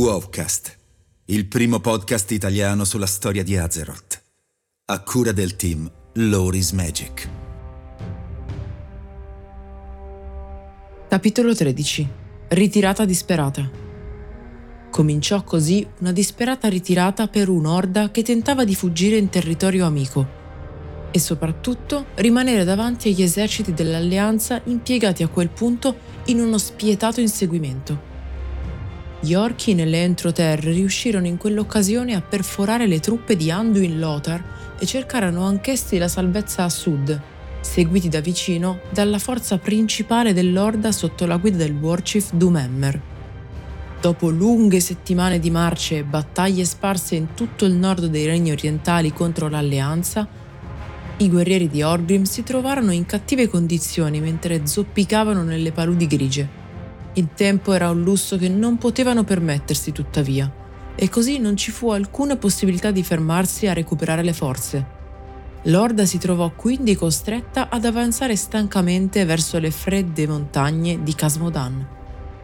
Wowcast, il primo podcast italiano sulla storia di Azeroth. A cura del team Loris Magic. Capitolo 13. Ritirata disperata. Cominciò così una disperata ritirata per un'orda che tentava di fuggire in territorio amico e soprattutto rimanere davanti agli eserciti dell'alleanza impiegati a quel punto in uno spietato inseguimento. Gli orchi nelle entroterre riuscirono in quell'occasione a perforare le truppe di Anduin Lothar e cercarono anch'essi la salvezza a sud, seguiti da vicino dalla forza principale dell'Orda sotto la guida del warchief Dumemmer. Dopo lunghe settimane di marce e battaglie sparse in tutto il nord dei regni orientali contro l'Alleanza, i guerrieri di Orgrim si trovarono in cattive condizioni mentre zoppicavano nelle paludi grigie. Il tempo era un lusso che non potevano permettersi tuttavia, e così non ci fu alcuna possibilità di fermarsi a recuperare le forze. L'Orda si trovò quindi costretta ad avanzare stancamente verso le fredde montagne di Casmodan.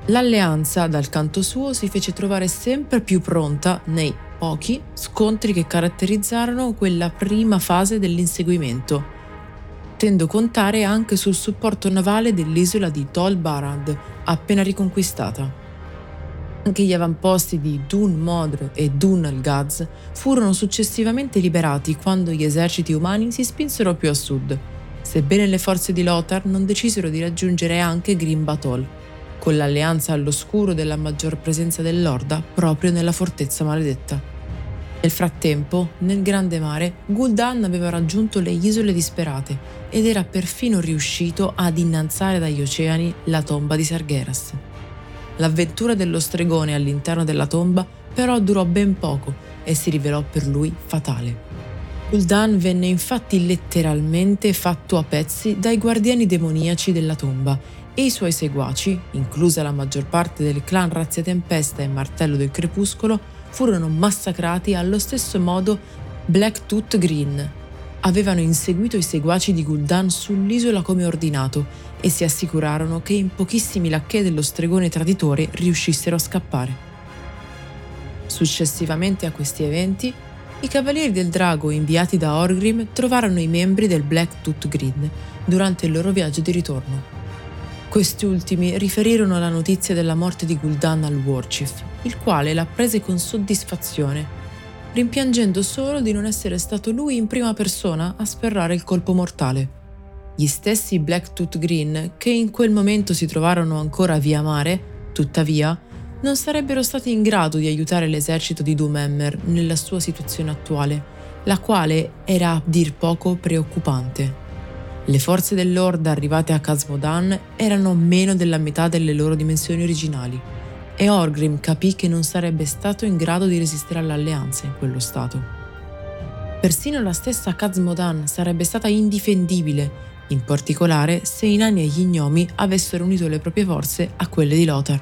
L'alleanza, dal canto suo, si fece trovare sempre più pronta nei pochi scontri che caratterizzarono quella prima fase dell'inseguimento potendo contare anche sul supporto navale dell'isola di Tol Barad, appena riconquistata. Anche gli avamposti di Dun Modr e Dun al-Gaz furono successivamente liberati quando gli eserciti umani si spinsero più a sud, sebbene le forze di Lothar non decisero di raggiungere anche Grim Batol, con l'alleanza all'oscuro della maggior presenza dell'Orda proprio nella fortezza maledetta. Nel frattempo, nel grande mare, Gul'dan aveva raggiunto le isole disperate ed era perfino riuscito ad innalzare dagli oceani la tomba di Sargeras. L'avventura dello stregone all'interno della tomba però durò ben poco e si rivelò per lui fatale. Gul'dan venne infatti letteralmente fatto a pezzi dai guardiani demoniaci della tomba e i suoi seguaci, inclusa la maggior parte del clan Razzia Tempesta e Martello del Crepuscolo, furono massacrati allo stesso modo Blacktooth Green. Avevano inseguito i seguaci di Gul'dan sull'isola come ordinato e si assicurarono che in pochissimi lacchè dello stregone traditore riuscissero a scappare. Successivamente a questi eventi, i Cavalieri del Drago inviati da Orgrim trovarono i membri del Blacktooth Green durante il loro viaggio di ritorno. Questi ultimi riferirono la notizia della morte di Gul'dan al Warchief, il quale la prese con soddisfazione, rimpiangendo solo di non essere stato lui in prima persona a sferrare il colpo mortale. Gli stessi Blacktooth Green, che in quel momento si trovarono ancora via mare, tuttavia, non sarebbero stati in grado di aiutare l'esercito di Doomhammer nella sua situazione attuale, la quale era a dir poco preoccupante. Le forze dell'Orda arrivate a Casmodan erano meno della metà delle loro dimensioni originali e Orgrim capì che non sarebbe stato in grado di resistere all'alleanza in quello stato. Persino la stessa Casmodan sarebbe stata indifendibile, in particolare se i nani e gli gnomi avessero unito le proprie forze a quelle di Lothar.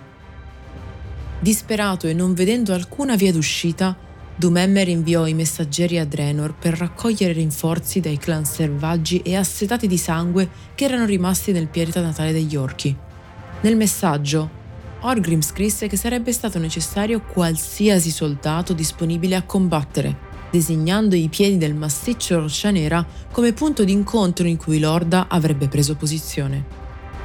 Disperato e non vedendo alcuna via d'uscita, Dumemmer inviò i messaggeri a Draenor per raccogliere rinforzi dai clan selvaggi e assetati di sangue che erano rimasti nel pianeta natale degli orchi. Nel messaggio, Orgrim scrisse che sarebbe stato necessario qualsiasi soldato disponibile a combattere, designando i piedi del massiccio Roccia Nera come punto d'incontro in cui l'Orda avrebbe preso posizione.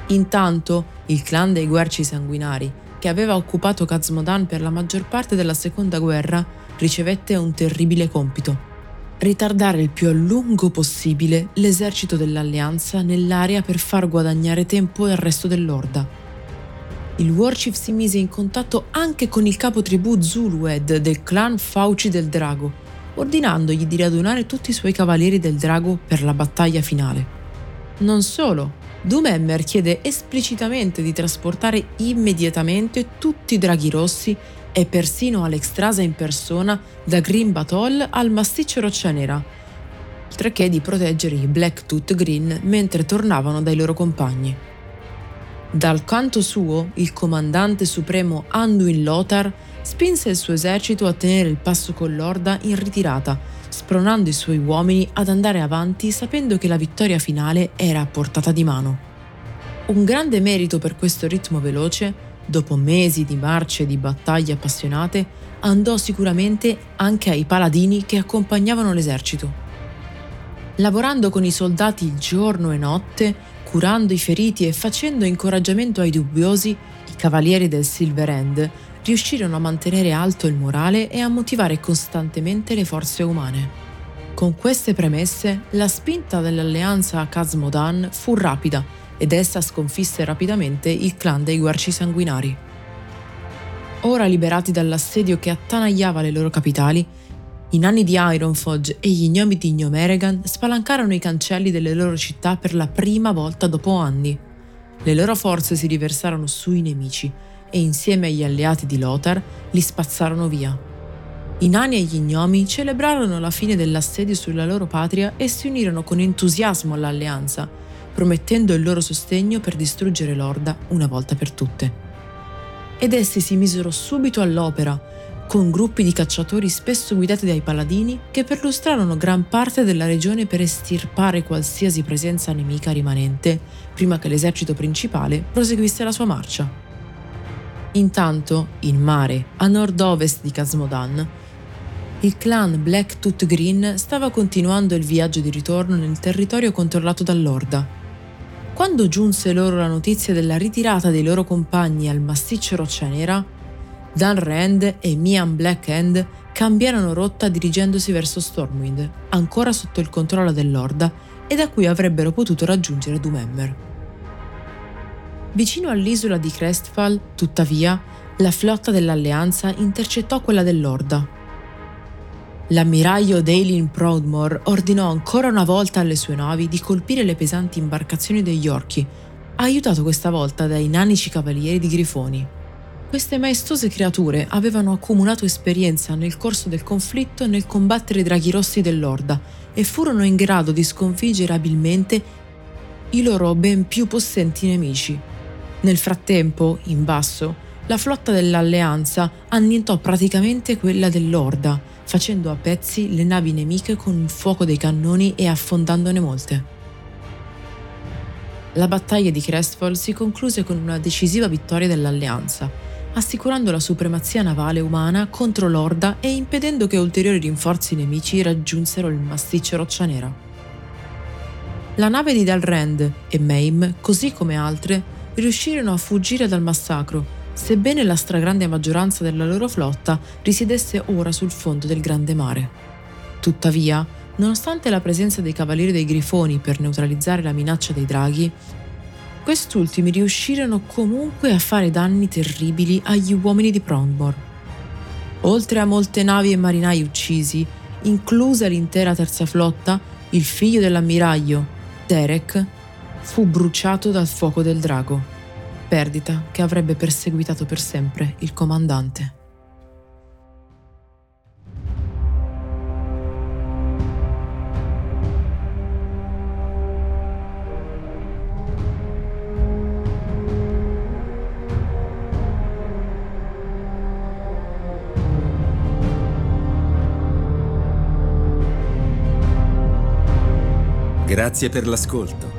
Intanto, il clan dei Guerci Sanguinari, che aveva occupato Kazmodan per la maggior parte della seconda guerra, ricevette un terribile compito. Ritardare il più a lungo possibile l'esercito dell'Alleanza nell'area per far guadagnare tempo al resto dell'Orda. Il Warchief si mise in contatto anche con il capo tribù Zulued del clan Fauci del Drago, ordinandogli di radunare tutti i suoi cavalieri del Drago per la battaglia finale. Non solo, Doomhammer chiede esplicitamente di trasportare immediatamente tutti i draghi rossi e persino Alex Trasa in persona da Green Batol al massiccio Roccia Nera, oltre che di proteggere i Black Tooth Green mentre tornavano dai loro compagni. Dal canto suo, il comandante supremo Anduin Lothar spinse il suo esercito a tenere il passo con l'Orda in ritirata, spronando i suoi uomini ad andare avanti sapendo che la vittoria finale era a portata di mano. Un grande merito per questo ritmo veloce dopo mesi di marce e di battaglie appassionate, andò sicuramente anche ai paladini che accompagnavano l'esercito. Lavorando con i soldati giorno e notte, curando i feriti e facendo incoraggiamento ai dubbiosi, i cavalieri del Silver End riuscirono a mantenere alto il morale e a motivare costantemente le forze umane. Con queste premesse, la spinta dell'alleanza a Kazmodan fu rapida ed essa sconfisse rapidamente il clan dei Guarci Sanguinari. Ora liberati dall'assedio che attanagliava le loro capitali, i nanni di Ironforge e gli gnomi di Gnomeregan spalancarono i cancelli delle loro città per la prima volta dopo anni. Le loro forze si riversarono sui nemici e insieme agli alleati di Lothar li spazzarono via. I nani e gli gnomi celebrarono la fine dell'assedio sulla loro patria e si unirono con entusiasmo all'alleanza, promettendo il loro sostegno per distruggere l'Orda una volta per tutte. Ed essi si misero subito all'opera, con gruppi di cacciatori spesso guidati dai paladini che perlustrarono gran parte della regione per estirpare qualsiasi presenza nemica rimanente prima che l'esercito principale proseguisse la sua marcia. Intanto, in mare, a nord-ovest di Casmodan, il clan Black Tooth Green stava continuando il viaggio di ritorno nel territorio controllato dall'Orda. Quando giunse loro la notizia della ritirata dei loro compagni al massiccio Roccia Nera, Dan Rand e Mian Blackhand cambiarono rotta dirigendosi verso Stormwind, ancora sotto il controllo dell'Orda e da cui avrebbero potuto raggiungere Dumemmer. Vicino all'isola di Crestfall, tuttavia, la flotta dell'Alleanza intercettò quella dell'Orda. L'ammiraglio Dalin Proudmore ordinò ancora una volta alle sue navi di colpire le pesanti imbarcazioni degli orchi, aiutato questa volta dai nanici cavalieri di Grifoni. Queste maestose creature avevano accumulato esperienza nel corso del conflitto nel combattere i draghi rossi dell'Orda e furono in grado di sconfiggere abilmente i loro ben più possenti nemici. Nel frattempo, in basso, la flotta dell'Alleanza annientò praticamente quella dell'Orda, facendo a pezzi le navi nemiche con il fuoco dei cannoni e affondandone molte. La battaglia di Crestfall si concluse con una decisiva vittoria dell'Alleanza, assicurando la supremazia navale umana contro l'Orda e impedendo che ulteriori rinforzi nemici raggiunsero il massiccio Roccia Nera. La nave di Dalrend e Maim, così come altre, riuscirono a fuggire dal massacro, sebbene la stragrande maggioranza della loro flotta risiedesse ora sul fondo del grande mare. Tuttavia, nonostante la presenza dei cavalieri dei grifoni per neutralizzare la minaccia dei draghi, quest'ultimi riuscirono comunque a fare danni terribili agli uomini di Prombor. Oltre a molte navi e marinai uccisi, inclusa l'intera terza flotta, il figlio dell'ammiraglio, Derek, fu bruciato dal fuoco del drago, perdita che avrebbe perseguitato per sempre il comandante. Grazie per l'ascolto.